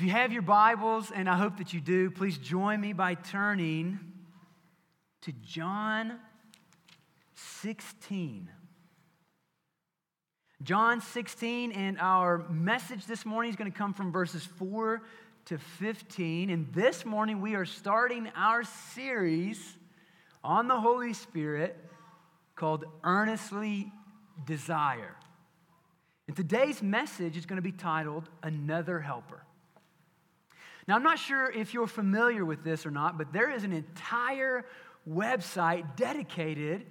If you have your Bibles, and I hope that you do, please join me by turning to John 16. John 16, and our message this morning is going to come from verses 4 to 15. And this morning we are starting our series on the Holy Spirit called Earnestly Desire. And today's message is going to be titled Another Helper. Now, I'm not sure if you're familiar with this or not, but there is an entire website dedicated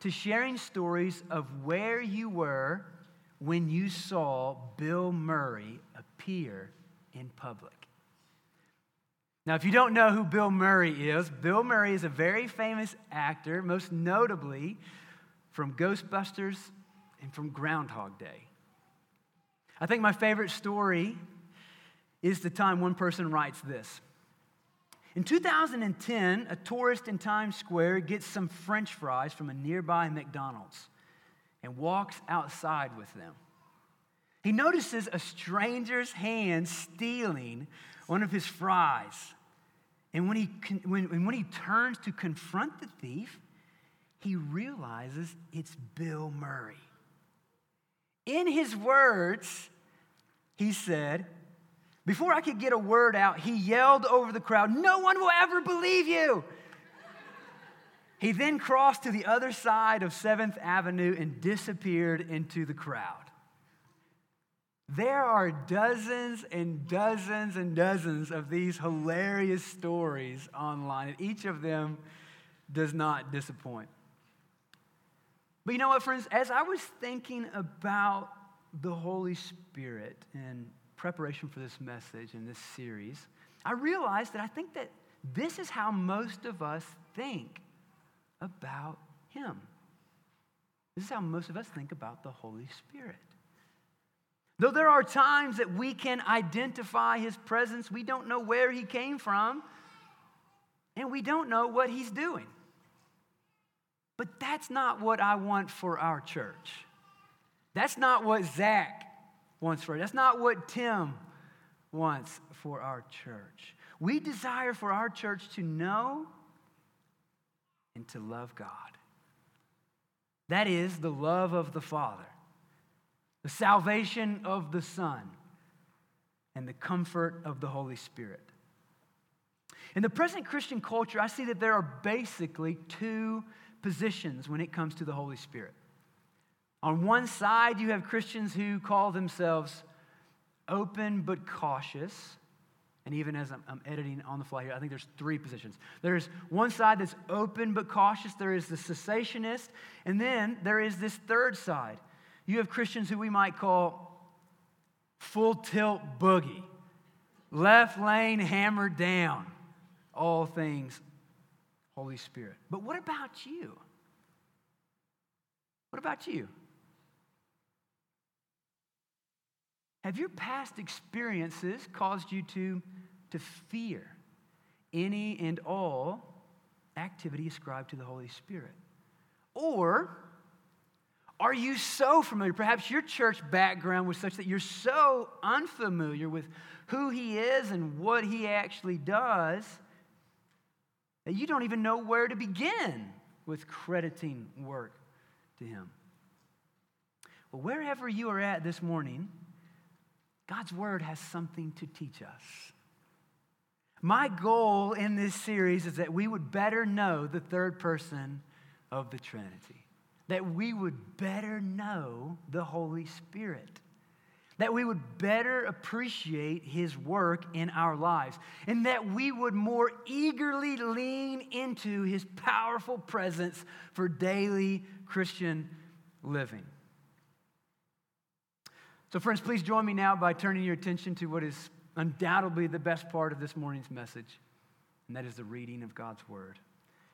to sharing stories of where you were when you saw Bill Murray appear in public. Now, if you don't know who Bill Murray is, Bill Murray is a very famous actor, most notably from Ghostbusters and from Groundhog Day. I think my favorite story is the time one person writes this. In 2010, a tourist in Times Square gets some french fries from a nearby McDonald's and walks outside with them. He notices a stranger's hand stealing one of his fries. And when he, when, when he turns to confront the thief, he realizes it's Bill Murray. In his words, he said, before I could get a word out, he yelled over the crowd, No one will ever believe you. He then crossed to the other side of 7th Avenue and disappeared into the crowd. There are dozens and dozens and dozens of these hilarious stories online, and each of them does not disappoint. But you know what, friends? As I was thinking about the Holy Spirit and preparation for this message and this series, I realized that I think that this is how most of us think about Him. This is how most of us think about the Holy Spirit. Though there are times that we can identify His presence, we don't know where He came from, and we don't know what He's doing. But that's not what I want for our church. That's not what Zach wants for it. That's not what Tim wants for our church. We desire for our church to know and to love God. That is the love of the Father, the salvation of the Son, and the comfort of the Holy Spirit. In the present Christian culture, I see that there are basically two positions when it comes to the Holy Spirit. On one side, you have Christians who call themselves open but cautious. And even as I'm, I'm, editing on the fly here, I think there's three positions. There's one side that's open but cautious, there is the cessationist, and then there is this third side. You have Christians who we might call full tilt boogie, left lane hammered down, all things Holy Spirit. But what about you? What about you? Have your past experiences caused you to, to fear any and all activity ascribed to the Holy Spirit? Or are you so familiar? Perhaps your church background was such that you're so unfamiliar with who He is and what He actually does that you don't even know where to begin with crediting work to Him. Well, wherever you are at this morning, God's word has something to teach us. My goal in this series is that we would better know the third person of the Trinity, that we would better know the Holy Spirit, that we would better appreciate His work in our lives, and that we would more eagerly lean into His powerful presence for daily Christian living. So, friends, please join me now by turning your attention to what is undoubtedly the best part of this morning's message, and that is the reading of God's Word.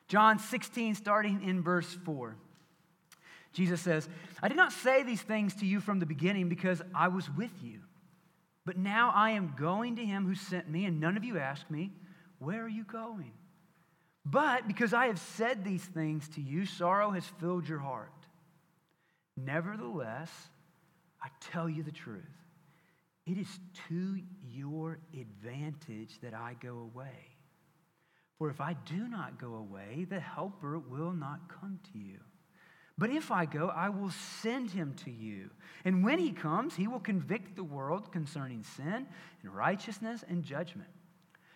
John 16, starting in verse 4. Jesus says, I did not say these things to you from the beginning because I was with you. But now I am going to him who sent me, and none of you ask me, Where are you going? But because I have said these things to you, sorrow has filled your heart. Nevertheless, I tell you the truth. It is to your advantage that I go away. For if I do not go away, the Helper will not come to you. But if I go, I will send him to you. And when he comes, he will convict the world concerning sin and righteousness and judgment.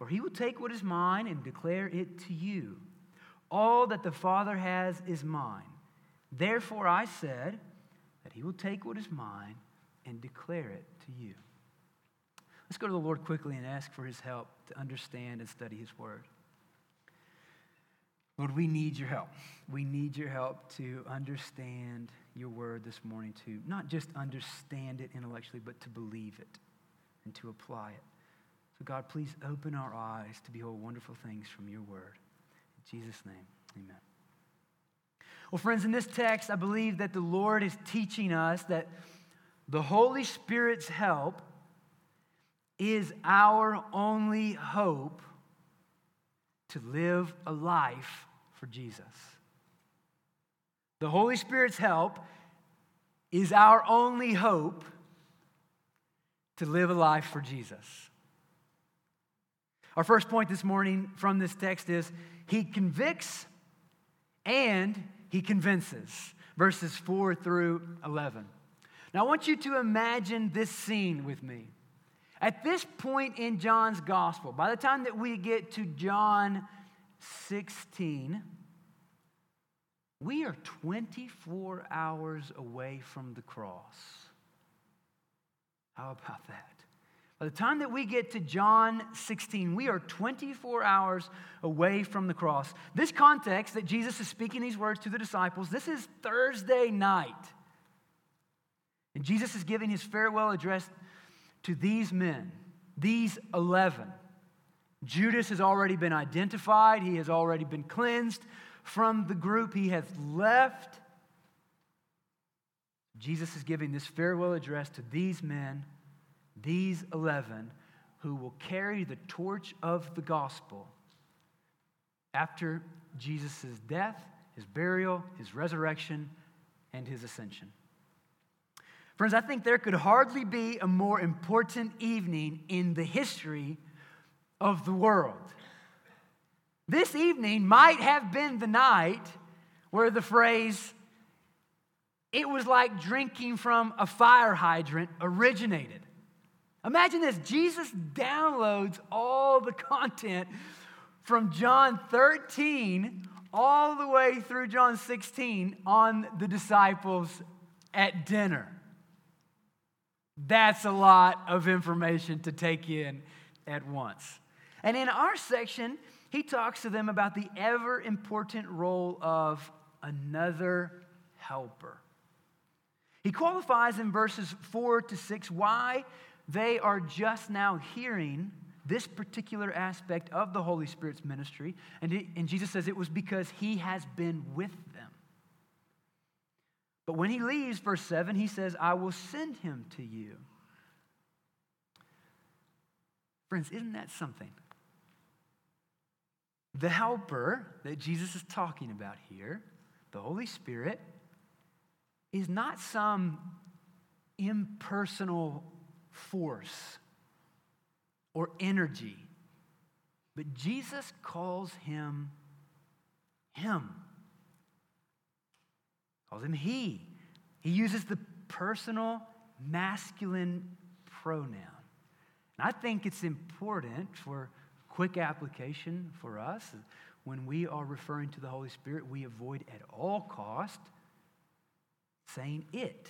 for he will take what is mine and declare it to you. All that the Father has is mine. Therefore I said that he will take what is mine and declare it to you. Let's go to the Lord quickly and ask for his help to understand and study his word. Lord, we need your help. We need your help to understand your word this morning, to not just understand it intellectually, but to believe it and to apply it. So, God, please open our eyes to behold wonderful things from your word. In Jesus' name, amen. Well, friends, in this text, I believe that the Lord is teaching us that the Holy Spirit's help is our only hope to live a life for Jesus. The Holy Spirit's help is our only hope to live a life for Jesus. Our first point this morning from this text is He convicts and He convinces, verses 4 through 11. Now, I want you to imagine this scene with me. At this point in John's gospel, by the time that we get to John 16, we are 24 hours away from the cross. How about that? By the time that we get to John 16, we are 24 hours away from the cross. This context that Jesus is speaking these words to the disciples, this is Thursday night. And Jesus is giving his farewell address to these men, these 11. Judas has already been identified, he has already been cleansed from the group, he has left. Jesus is giving this farewell address to these men, these 11, who will carry the torch of the gospel after Jesus' death, his burial, his resurrection, and his ascension. Friends, I think there could hardly be a more important evening in the history of the world. This evening might have been the night where the phrase, it was like drinking from a fire hydrant, originated. Imagine this Jesus downloads all the content from John 13 all the way through John 16 on the disciples at dinner. That's a lot of information to take in at once. And in our section, he talks to them about the ever important role of another helper. He qualifies in verses 4 to 6 why they are just now hearing this particular aspect of the Holy Spirit's ministry. And, it, and Jesus says it was because he has been with them. But when he leaves, verse 7, he says, I will send him to you. Friends, isn't that something? The helper that Jesus is talking about here, the Holy Spirit, is not some impersonal force or energy, but Jesus calls him Him calls him he. He uses the personal masculine pronoun. And I think it's important for quick application for us when we are referring to the Holy Spirit, we avoid at all cost saying it.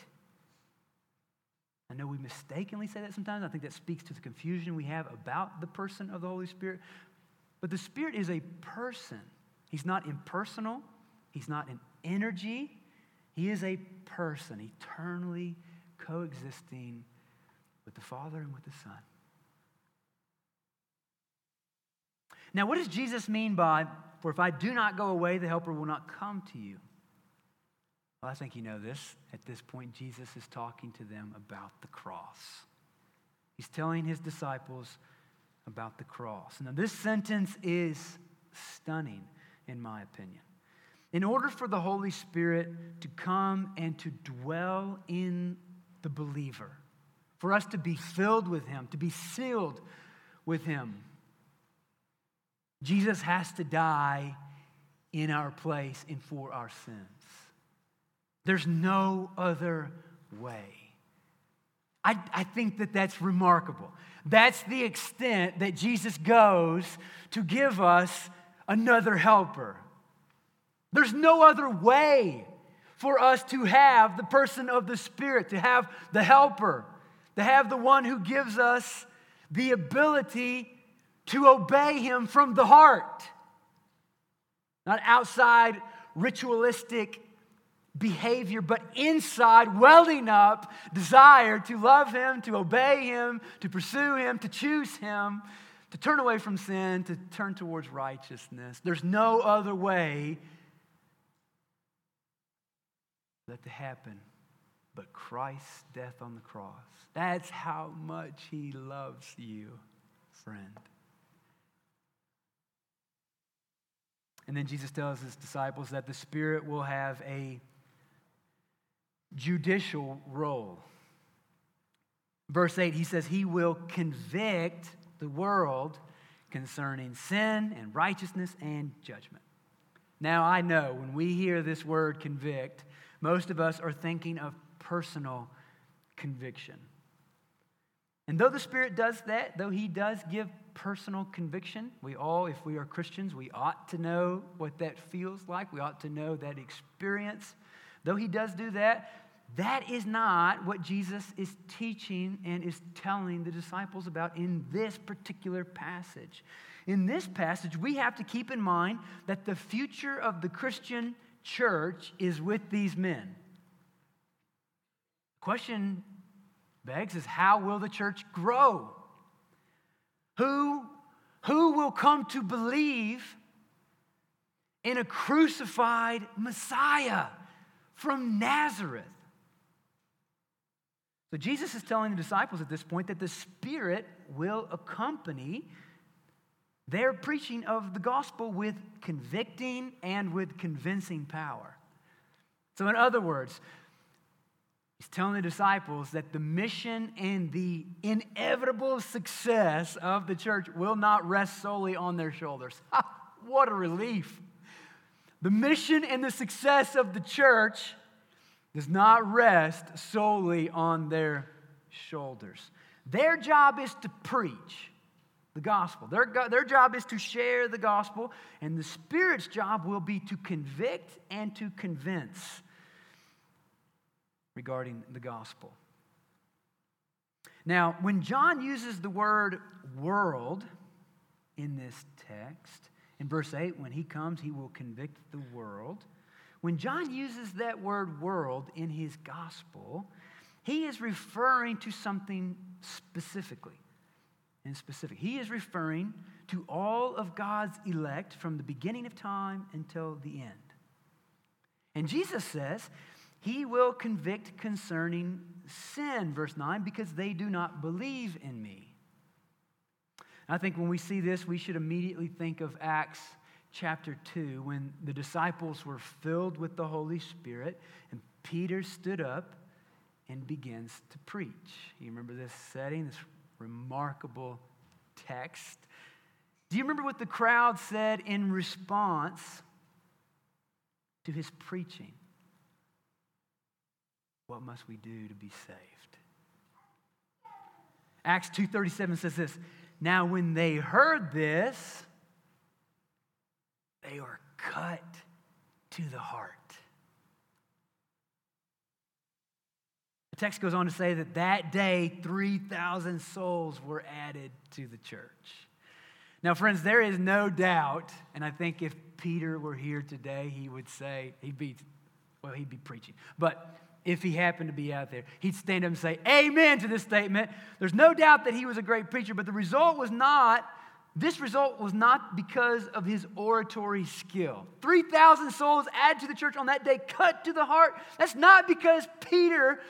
I know we mistakenly say that sometimes. I think that speaks to the confusion we have about the person of the Holy Spirit. But the Spirit is a person. He's not impersonal, He's not an energy. He is a person, eternally coexisting with the Father and with the Son. Now, what does Jesus mean by, for if I do not go away, the Helper will not come to you? Well, I think you know this. At this point, Jesus is talking to them about the cross. He's telling his disciples about the cross. Now, this sentence is stunning, in my opinion. In order for the Holy Spirit to come and to dwell in the believer, for us to be filled with Him, to be sealed with Him, Jesus has to die in our place and for our sins. There's no other way. I, I think that that's remarkable. That's the extent that Jesus goes to give us another helper. There's no other way for us to have the person of the Spirit, to have the helper, to have the one who gives us the ability to obey him from the heart, not outside ritualistic behavior, but inside welling up desire to love him, to obey him, to pursue him, to choose him, to turn away from sin, to turn towards righteousness. There's no other way that to happen but Christ's death on the cross. That's how much he loves you, friend. And then Jesus tells his disciples that the Spirit will have a judicial role. Verse 8, he says, He will convict the world concerning sin and righteousness and judgment. Now, I know when we hear this word convict, most of us are thinking of personal conviction. And though the Spirit does that, though He does give personal conviction, we all, if we are Christians, we ought to know what that feels like. We ought to know that experience. Though He does do that, that is not what Jesus is teaching and is telling the disciples about in this particular passage. In this passage, we have to keep in mind that the future of the Christian church is with these men. The question begs is how will the church grow? Who, who will come to believe in a crucified Messiah from Nazareth? So Jesus is telling the disciples at this point that the Spirit will accompany their preaching of the gospel with convicting and with convincing power. So, in other words, he's telling the disciples that the mission and the inevitable success of the church will not rest solely on their shoulders. what a relief! The mission and the success of the church does not rest solely on their shoulders. Their job is to preach the gospel. Their, their job is to share the gospel, and the Spirit's job will be to convict and to convince regarding the gospel. Now, when John uses the word world in this text, in verse 8, when he comes, he will convict the world. When John uses that word world in his gospel, he is referring to something specifically. And specific, he is referring to all of God's elect from the beginning of time until the end. And Jesus says he will convict concerning sin, verse 9, because they do not believe in me. I think when we see this, we should immediately think of Acts chapter 2 when the disciples were filled with the Holy Spirit and Peter stood up and begins to preach. You remember this setting, this remarkable text? Do you remember what the crowd said in response to his preaching? What must we do to be saved? Acts 2:37 says this, "Now when they heard this, they were cut to the heart. The text goes on to say that that day, 3,000 souls were added to the church. Now, friends, there is no doubt, and I think if Peter were here today, he would say, he'd be, well, he'd be preaching. But if he happened to be out there, he'd stand up and say, Amen to this statement. There's no doubt that he was a great preacher, but the result was not this result was not because of his oratory skill. 3,000 souls added to the church on that day, cut to the heart. That's not because Peter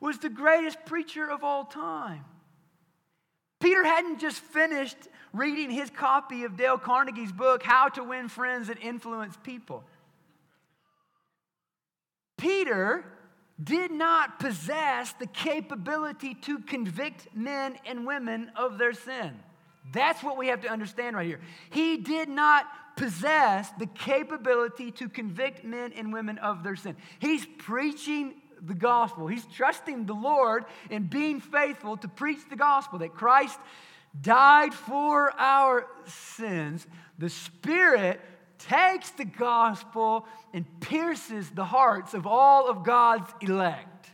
was the greatest preacher of all time. Peter hadn't just finished reading his copy of Dale Carnegie's book, How to Win Friends and Influence People. Peter did not possess the capability to convict men and women of their sin. That's what we have to understand right here. He did not possess the capability to convict men and women of their sin. He's preaching the gospel. He's trusting the Lord and being faithful to preach the gospel that Christ died for our sins. The Spirit takes the gospel and pierces the hearts of all of God's elect.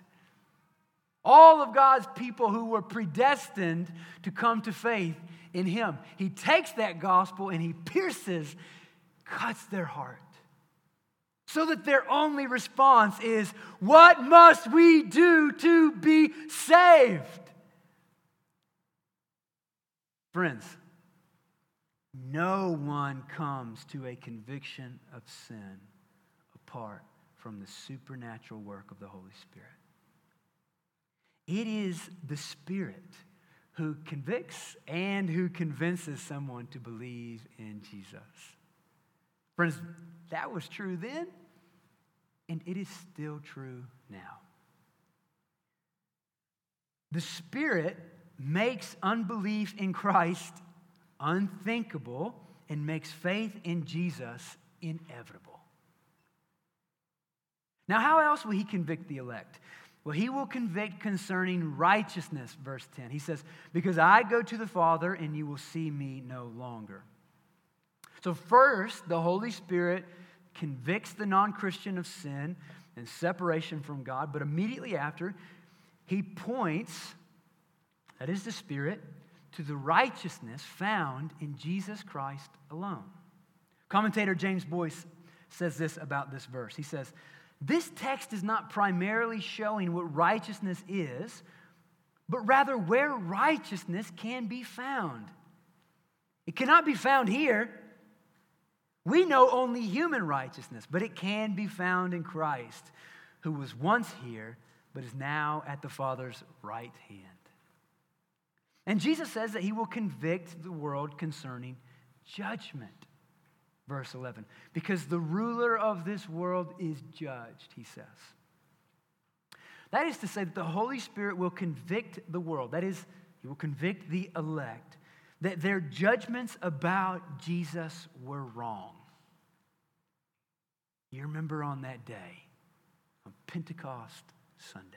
All of God's people who were predestined to come to faith in him. He takes that gospel and he pierces, cuts their heart. So that their only response is, What must we do to be saved? Friends, no one comes to a conviction of sin apart from the supernatural work of the Holy Spirit. It is the Spirit who convicts and who convinces someone to believe in Jesus. Friends, that was true then, and it is still true now. The Spirit makes unbelief in Christ unthinkable and makes faith in Jesus inevitable. Now, how else will he convict the elect? Well, he will convict concerning righteousness, verse 10. He says, Because I go to the Father and you will see me no longer. So, first, the Holy Spirit convicts the non Christian of sin and separation from God, but immediately after, he points, that is the Spirit, to the righteousness found in Jesus Christ alone. Commentator James Boice says this about this verse. He says, this text is not primarily showing what righteousness is, but rather where righteousness can be found. It cannot be found here. We know only human righteousness, but it can be found in Christ, who was once here, but is now at the Father's right hand. And Jesus says that he will convict the world concerning judgment verse 11. Because the ruler of this world is judged, he says. That is to say that the Holy Spirit will convict the world. That is, he will convict the elect that their judgments about Jesus were wrong. You remember on that day, on Pentecost Sunday,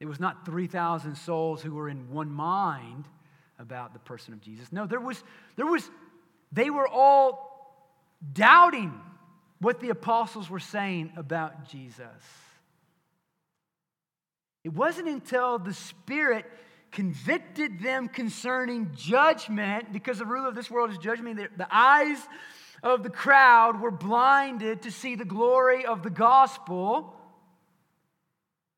it was not 3,000 souls who were in one mind about the person of Jesus. No, there was, there was, they were all doubting what the apostles were saying about Jesus. It wasn't until the Spirit convicted them concerning judgment, because the ruler of this world is judgment, the eyes of the crowd were blinded to see the glory of the gospel.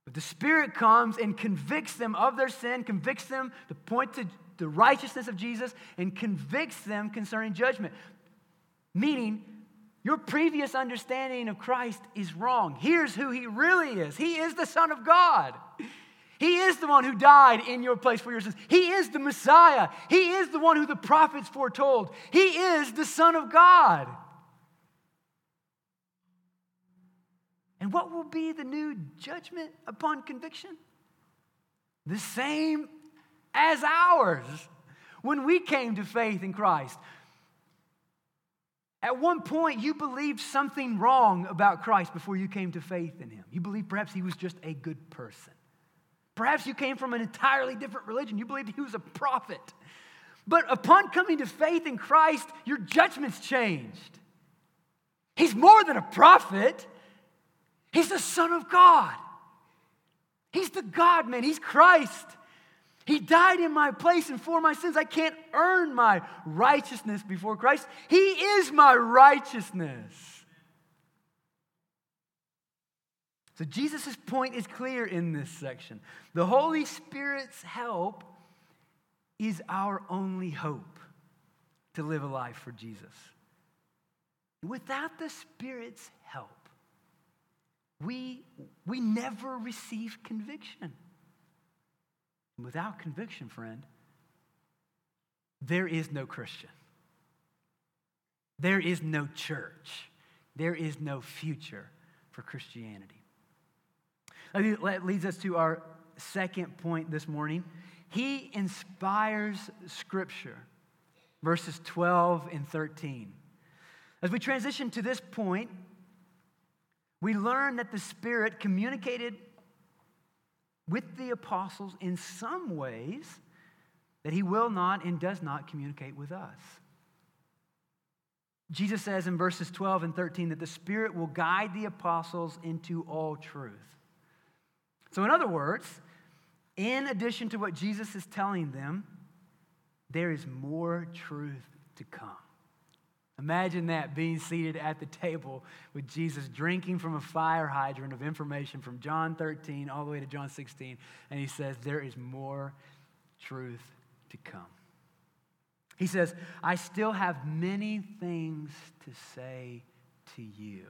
But the Spirit comes and convicts them of their sin, convicts them to point to the righteousness of Jesus, and convicts them concerning judgment. Meaning, your previous understanding of Christ is wrong. Here's who he really is He is the Son of God. He is the one who died in your place for your sins. He is the Messiah. He is the one who the prophets foretold. He is the Son of God. And what will be the new judgment upon conviction? The same as ours when we came to faith in Christ. At one point, you believed something wrong about Christ before you came to faith in him. You believed perhaps he was just a good person. Perhaps you came from an entirely different religion. You believed he was a prophet. But upon coming to faith in Christ, your judgment's changed. He's more than a prophet, he's the Son of God. He's the God man, he's Christ. He died in my place and for my sins. I can't earn my righteousness before Christ. He is my righteousness. So Jesus' point is clear in this section. The Holy Spirit's help is our only hope. to live a life for Jesus. Without the Spirit's help, we, we never receive conviction. Without conviction, friend, there is no Christian. There is no church. There is no future for Christianity. That leads us to our second point this morning. He inspires Scripture, verses 12 and 13. As we transition to this point, we learn that the Spirit communicated with the apostles in some ways that he will not and does not communicate with us. Jesus says in verses 12 and 13 that the Spirit will guide the apostles into all truth. So, in other words, in addition to what Jesus is telling them, there is more truth to come. Imagine that being seated at the table with Jesus drinking from a fire hydrant of information from John 13 all the way to John 16. And he says, There is more truth to come. He says, I still have many things to say to you.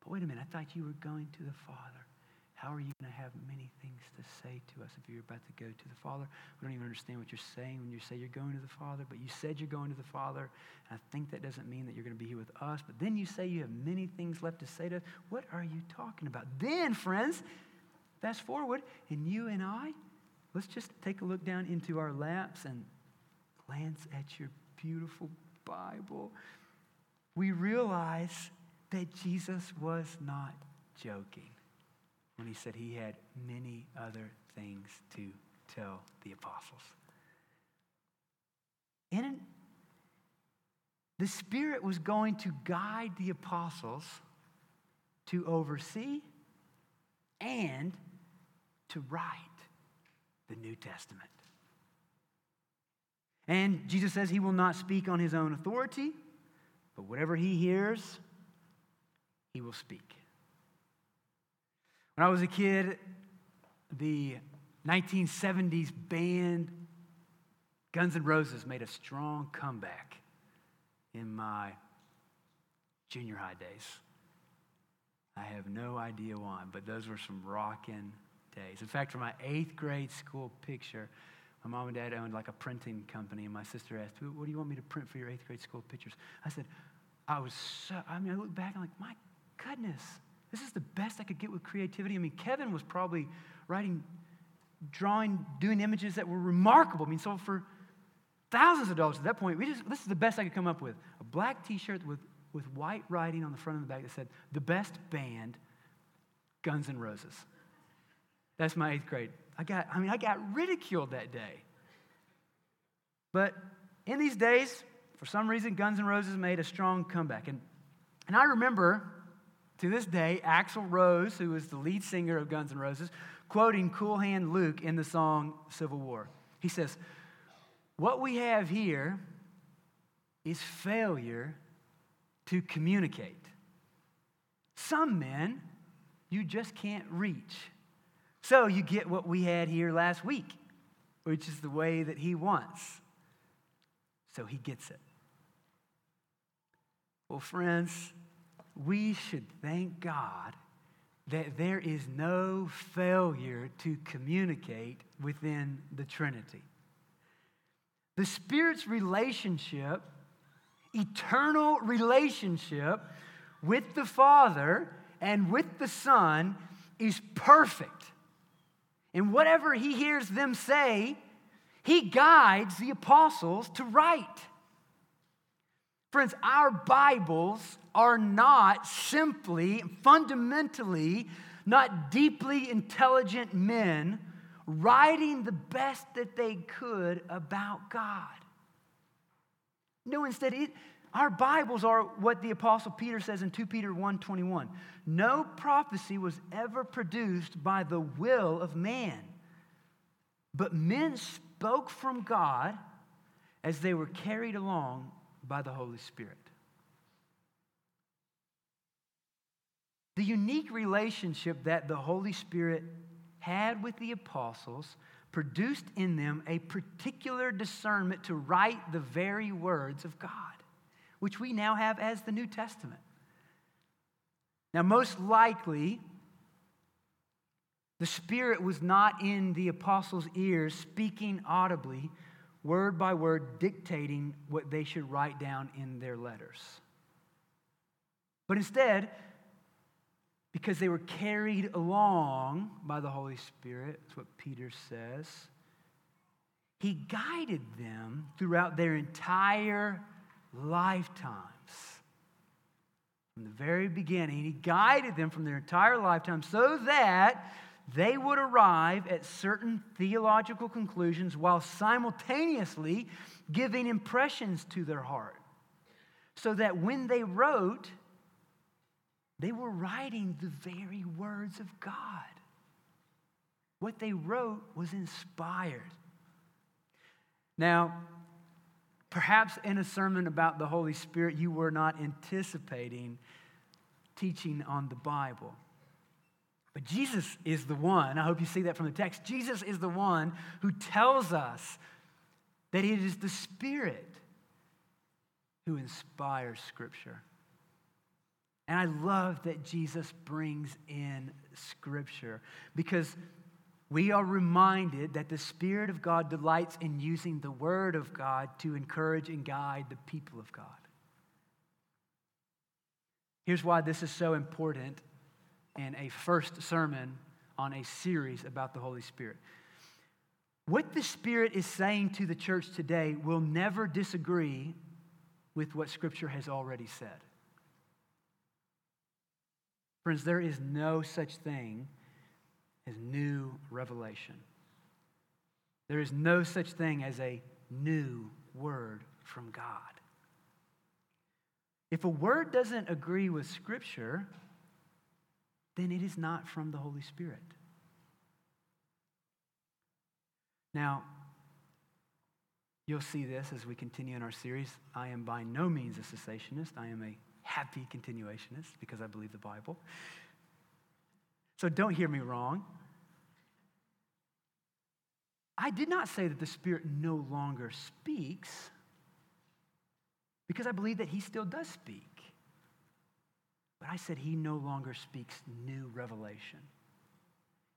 But wait a minute, I thought you were going to the Father. How are you going to have many things to say to us if you're about to go to the Father? We don't even understand what you're saying when you say you're going to the Father, but you said you're going to the Father. And I think that doesn't mean that you're going to be here with us, but then you say you have many things left to say to us. What are you talking about? Then, friends, fast forward, and you and I, let's just take a look down into our laps and glance at your beautiful Bible. We realize that Jesus was not joking when he said he had many other things to tell the apostles. And the Spirit was going to guide the apostles to oversee and to write the New Testament. And Jesus says he will not speak on his own authority, but whatever he hears, he will speak. When I was a kid, the 1970s band Guns N' Roses made a strong comeback in my junior high days. I have no idea why, but those were some rocking days. In fact, for my eighth grade school picture, my mom and dad owned like a printing company, and my sister asked, What do you want me to print for your eighth grade school pictures? I said, I was so, I mean, I look back and I'm like, My goodness, this is the best I could get with creativity. I mean, Kevin was probably writing, drawing, doing images that were remarkable. I mean, so for thousands of dollars at that point, we just, this is the best I could come up with. A black t shirt with, with white writing on the front and the back that said, The best band, Guns N' Roses. That's my eighth grade. I got, I mean, I got ridiculed that day. But in these days, for some reason, Guns N' Roses made a strong comeback. And, and I remember to this day, Axl Rose, who is the lead singer of Guns N' Roses, quoting Cool Hand Luke in the song Civil War. He says, What we have here is failure to communicate. Some men you just can't reach. So you get what we had here last week, which is the way that he wants. So he gets it. Well, friends, we should thank God that there is no failure to communicate within the Trinity. The Spirit's relationship, eternal relationship with the Father and with the Son, is perfect. And whatever He hears them say, He guides the apostles to write. Friends, our Bibles are not simply, fundamentally, not deeply intelligent men writing the best that they could about God. No, instead, it, our Bibles are what the Apostle Peter says in 2 Peter 1:21. No prophecy was ever produced by the will of man, but men spoke from God as they were carried along by the Holy Spirit. The unique relationship that the Holy Spirit had with the apostles produced in them a particular discernment to write the very words of God, which we now have as the New Testament. Now, most likely, the Spirit was not in the apostles' ears, speaking audibly, word by word, dictating what they should write down in their letters. But instead, because they were carried along by the Holy Spirit, that's what Peter says, he guided them throughout their entire lifetimes. From the very beginning, he guided them from their entire lifetime so that they would arrive at certain theological conclusions while simultaneously giving impressions to their heart. So that when they wrote, they were writing the very words of God. What they wrote was inspired. Now, perhaps in a sermon about the Holy Spirit, you were not anticipating teaching on the Bible. But Jesus is the one, I hope you see that from the text. Jesus is the one who tells us that it is the Spirit who inspires Scripture. And I love that Jesus brings in Scripture because we are reminded that the Spirit of God delights in using the Word of God to encourage and guide the people of God. Here's why this is so important in a first sermon on a series about the Holy Spirit. What the Spirit is saying to the church today will never disagree with what Scripture has already said. Friends, there is no such thing as new revelation. There is no such thing as a new word from God. If a word doesn't agree with Scripture, then it is not from the Holy Spirit. Now, you'll see this as we continue in our series. I am by no means a cessationist, I am a happy continuationist because I believe the Bible. So don't hear me wrong. I did not say that the Spirit no longer speaks because I believe that He still does speak. But I said he no longer speaks new revelation.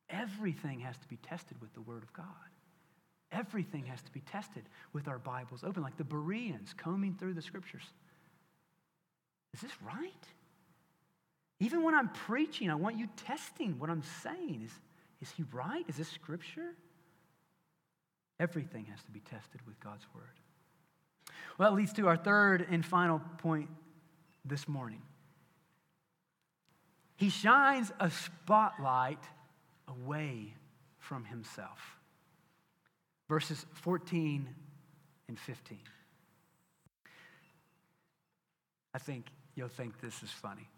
Everything has to be tested with the Word of God. Everything has to be tested with our Bibles open, like the Bereans combing through the Scriptures. Is this right? Even when I'm preaching, I want you testing what I'm saying. Is, is he right? Is this Scripture? Everything has to be tested with God's Word. Well, that leads to our third and final point this morning. He shines a spotlight away from himself. Verses 14 and 15. I think you'll think this is funny.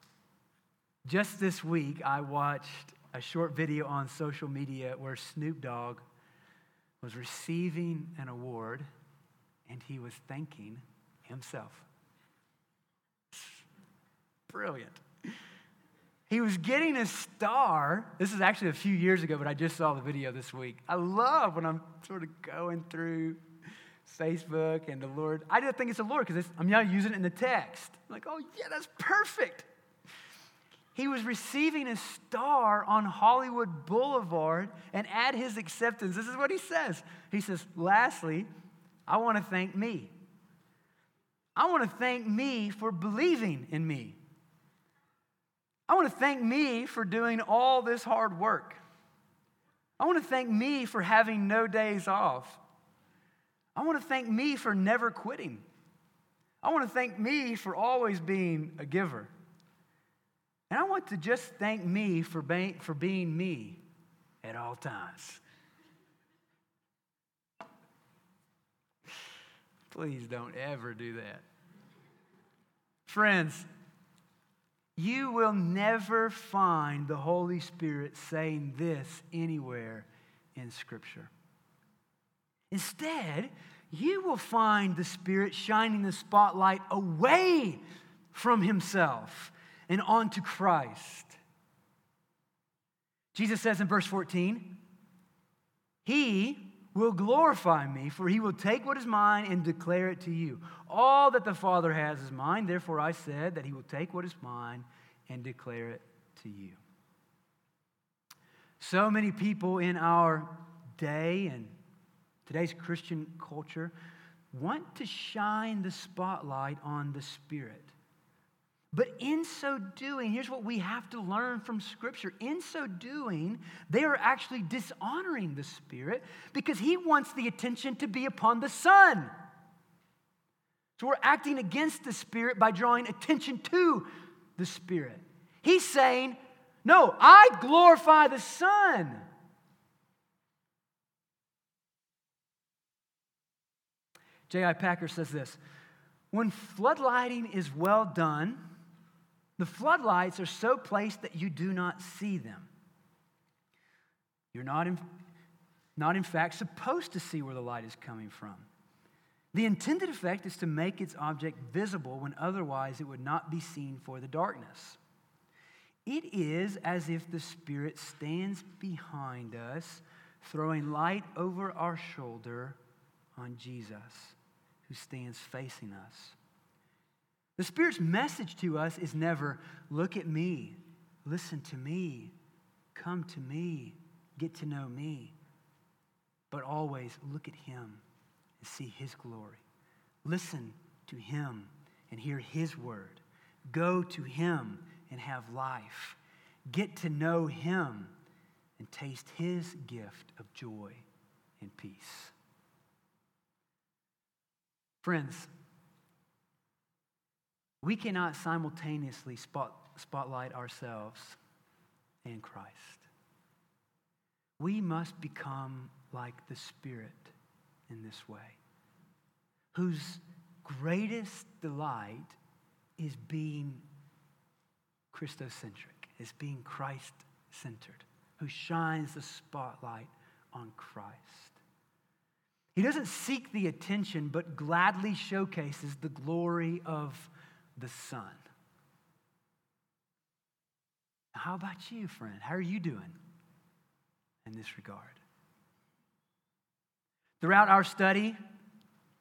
Just this week, I watched a short video on social media where Snoop Dogg was receiving an award and he was thanking himself. Brilliant. He was getting a star. This is actually a few years ago, but I just saw the video this week. I love when I'm sort of going through Facebook and the Lord. I didn't think it's the Lord because I'm now using it in the text. I'm like, oh, yeah, that's perfect. He was receiving a star on Hollywood Boulevard, and at his acceptance, this is what he says. He says, Lastly, I want to thank me. I want to thank me for believing in me. I want to thank me for doing all this hard work. I want to thank me for having no days off. I want to thank me for never quitting. I want to thank me for always being a giver. And I want to just thank me for being, for being me at all times. Please don't ever do that. Friends, you will never find the Holy Spirit saying this anywhere in Scripture. Instead, you will find the Spirit shining the spotlight away from Himself and onto Christ. Jesus says in verse 14, He, will glorify me, for he will take what is mine and declare it to you. All that the Father has is mine, therefore I said that he will take what is mine and declare it to you. So many people in our day and today's Christian culture want to shine the spotlight on the Spirit. But in so doing, here's what we have to learn from Scripture. In so doing, they are actually dishonoring the Spirit because He wants the attention to be upon the Son. So we're acting against the Spirit by drawing attention to the Spirit. He's saying, No, I glorify the Son. J.I. Packer says this When floodlighting is well done, the floodlights are so placed that you do not see them. You're not in, not, in fact, supposed to see where the light is coming from. The intended effect is to make its object visible when otherwise it would not be seen for the darkness. It is as if the Spirit stands behind us, throwing light over our shoulder on Jesus, who stands facing us. The Spirit's message to us is never look at me, listen to me, come to me, get to know me, but always look at Him and see His glory. Listen to Him and hear His word. Go to Him and have life. Get to know Him and taste His gift of joy and peace. Friends, we cannot simultaneously spot, spotlight ourselves and Christ. We must become like the Spirit in this way, whose greatest delight is being Christocentric, is being Christ centered, who shines the spotlight on Christ. He doesn't seek the attention, but gladly showcases the glory of the Son. How about you, friend? How are you doing in this regard? Throughout our study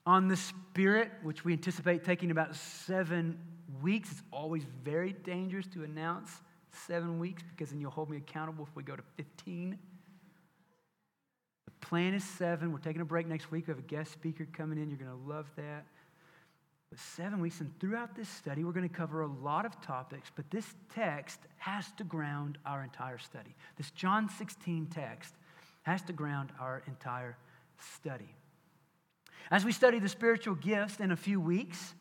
on the Spirit, which we anticipate taking about seven weeks, it's always very dangerous to announce seven weeks because then you'll hold me accountable if we go to 15. The plan is seven. We're taking a break next week. We have a guest speaker coming in. You're going to love that. Seven weeks, and throughout this study, we're going to cover a lot of topics, but this text has to ground our entire study. This John 16 text has to ground our entire study. As we study the spiritual gifts in a few weeks,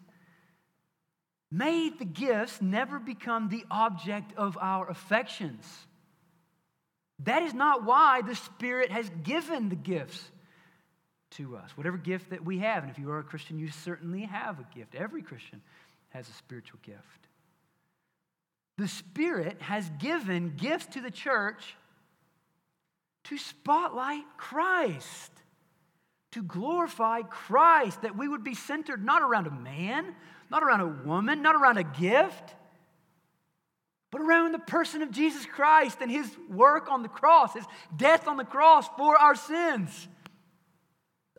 may the gifts never become the object of our affections. That is not why the Spirit has given the gifts to us. Whatever gift that we have, and if you are a Christian, you certainly have a gift. Every Christian has a spiritual gift. The Spirit has given gifts to the church to spotlight Christ, to glorify Christ, that we would be centered not around a man, not around a woman, not around a gift, but around the person of Jesus Christ and his work on the cross, his death on the cross for our sins.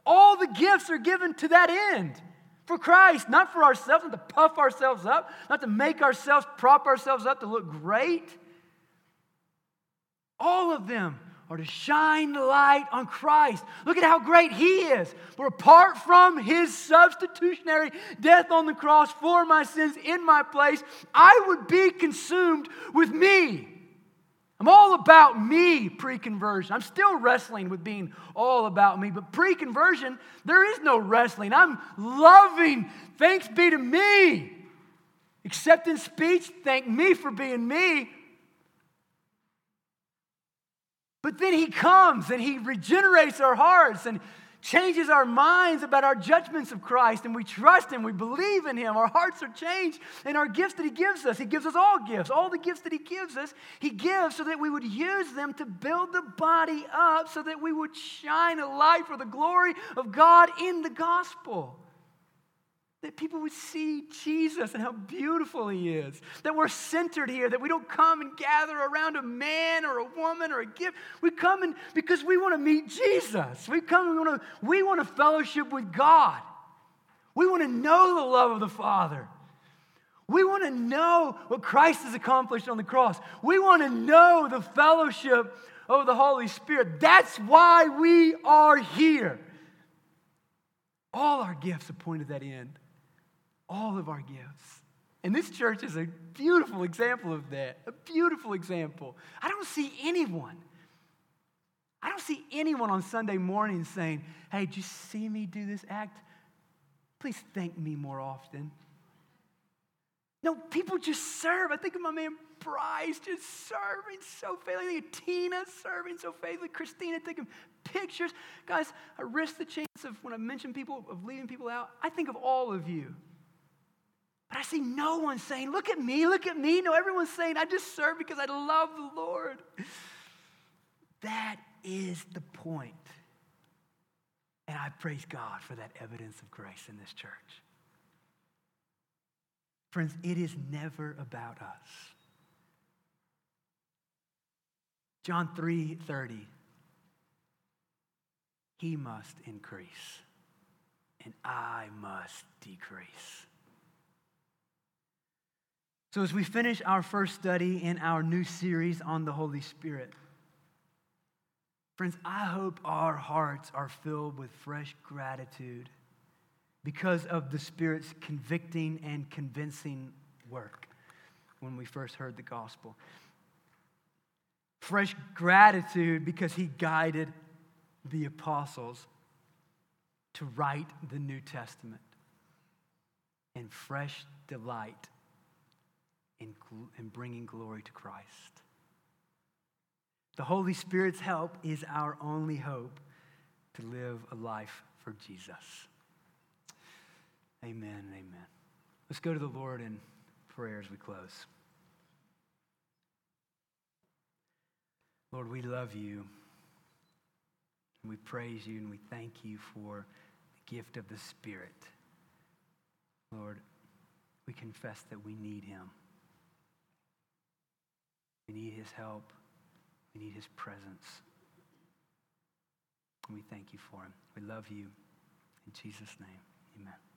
All the gifts are given to that end for Christ, not for ourselves, not to puff ourselves up, not to make ourselves prop ourselves up to look great. All of them are to shine the light on Christ. Look at how great He is. For apart from His substitutionary death on the cross for my sins in my place, I would be consumed with me. I'm all about me pre conversion. I'm still wrestling with being all about me, but pre conversion, there is no wrestling. I'm loving. Thanks be to me. Acceptance speech, thank me for being me. But then he comes and he regenerates our hearts and changes our minds about our judgments of Christ, and we trust Him, we believe in Him, our hearts are changed, and our gifts that He gives us, He gives us all gifts, all the gifts that He gives us, He gives so that we would use them to build the body up, so that we would shine a light for the glory of God in the gospel. That people would see Jesus and how beautiful he is. That we're centered here, that we don't come and gather around a man or a woman or a gift. We come in because we want to meet Jesus. We come we want to we want to fellowship with God. We want to know the love of the Father. We want to know what Christ has accomplished on the cross. We want to know the fellowship of the Holy Spirit. That's why we are here. All our gifts are pointed that end all of our gifts. And this church is a beautiful example of that. A beautiful example. I don't see anyone. I don't see anyone on Sunday morning saying, Hey, did you see me do this act? Please thank me more often. No, people just serve. I think of my man Bryce just serving so faithfully. Tina serving so faithfully. Christina taking pictures. Guys, I risk the chance of when I mention people, of leaving people out. I think of all of you. But I see no one saying, Look at me, look at me. No, everyone's saying, I just serve because I love the Lord. That is the point. And I praise God for that evidence of grace in this church. Friends, it is never about us. John 3 30. He must increase, and I must decrease. So, as we finish our first study in our new series on the Holy Spirit, friends, I hope our hearts are filled with fresh gratitude because of the Spirit's convicting and convincing work when we first heard the gospel. Fresh gratitude because He guided the apostles to write the New Testament, and fresh delight in, in bringing glory to Christ. The Holy Spirit's help is our only hope to live a life for Jesus. Amen amen. Let's go to the Lord in prayer as we close. Lord, we love you. We praise you and we thank you for the gift of the Spirit. Lord, we confess that we need him. We need his help. We need his presence. And we thank you for him. We love you. In Jesus' name, amen.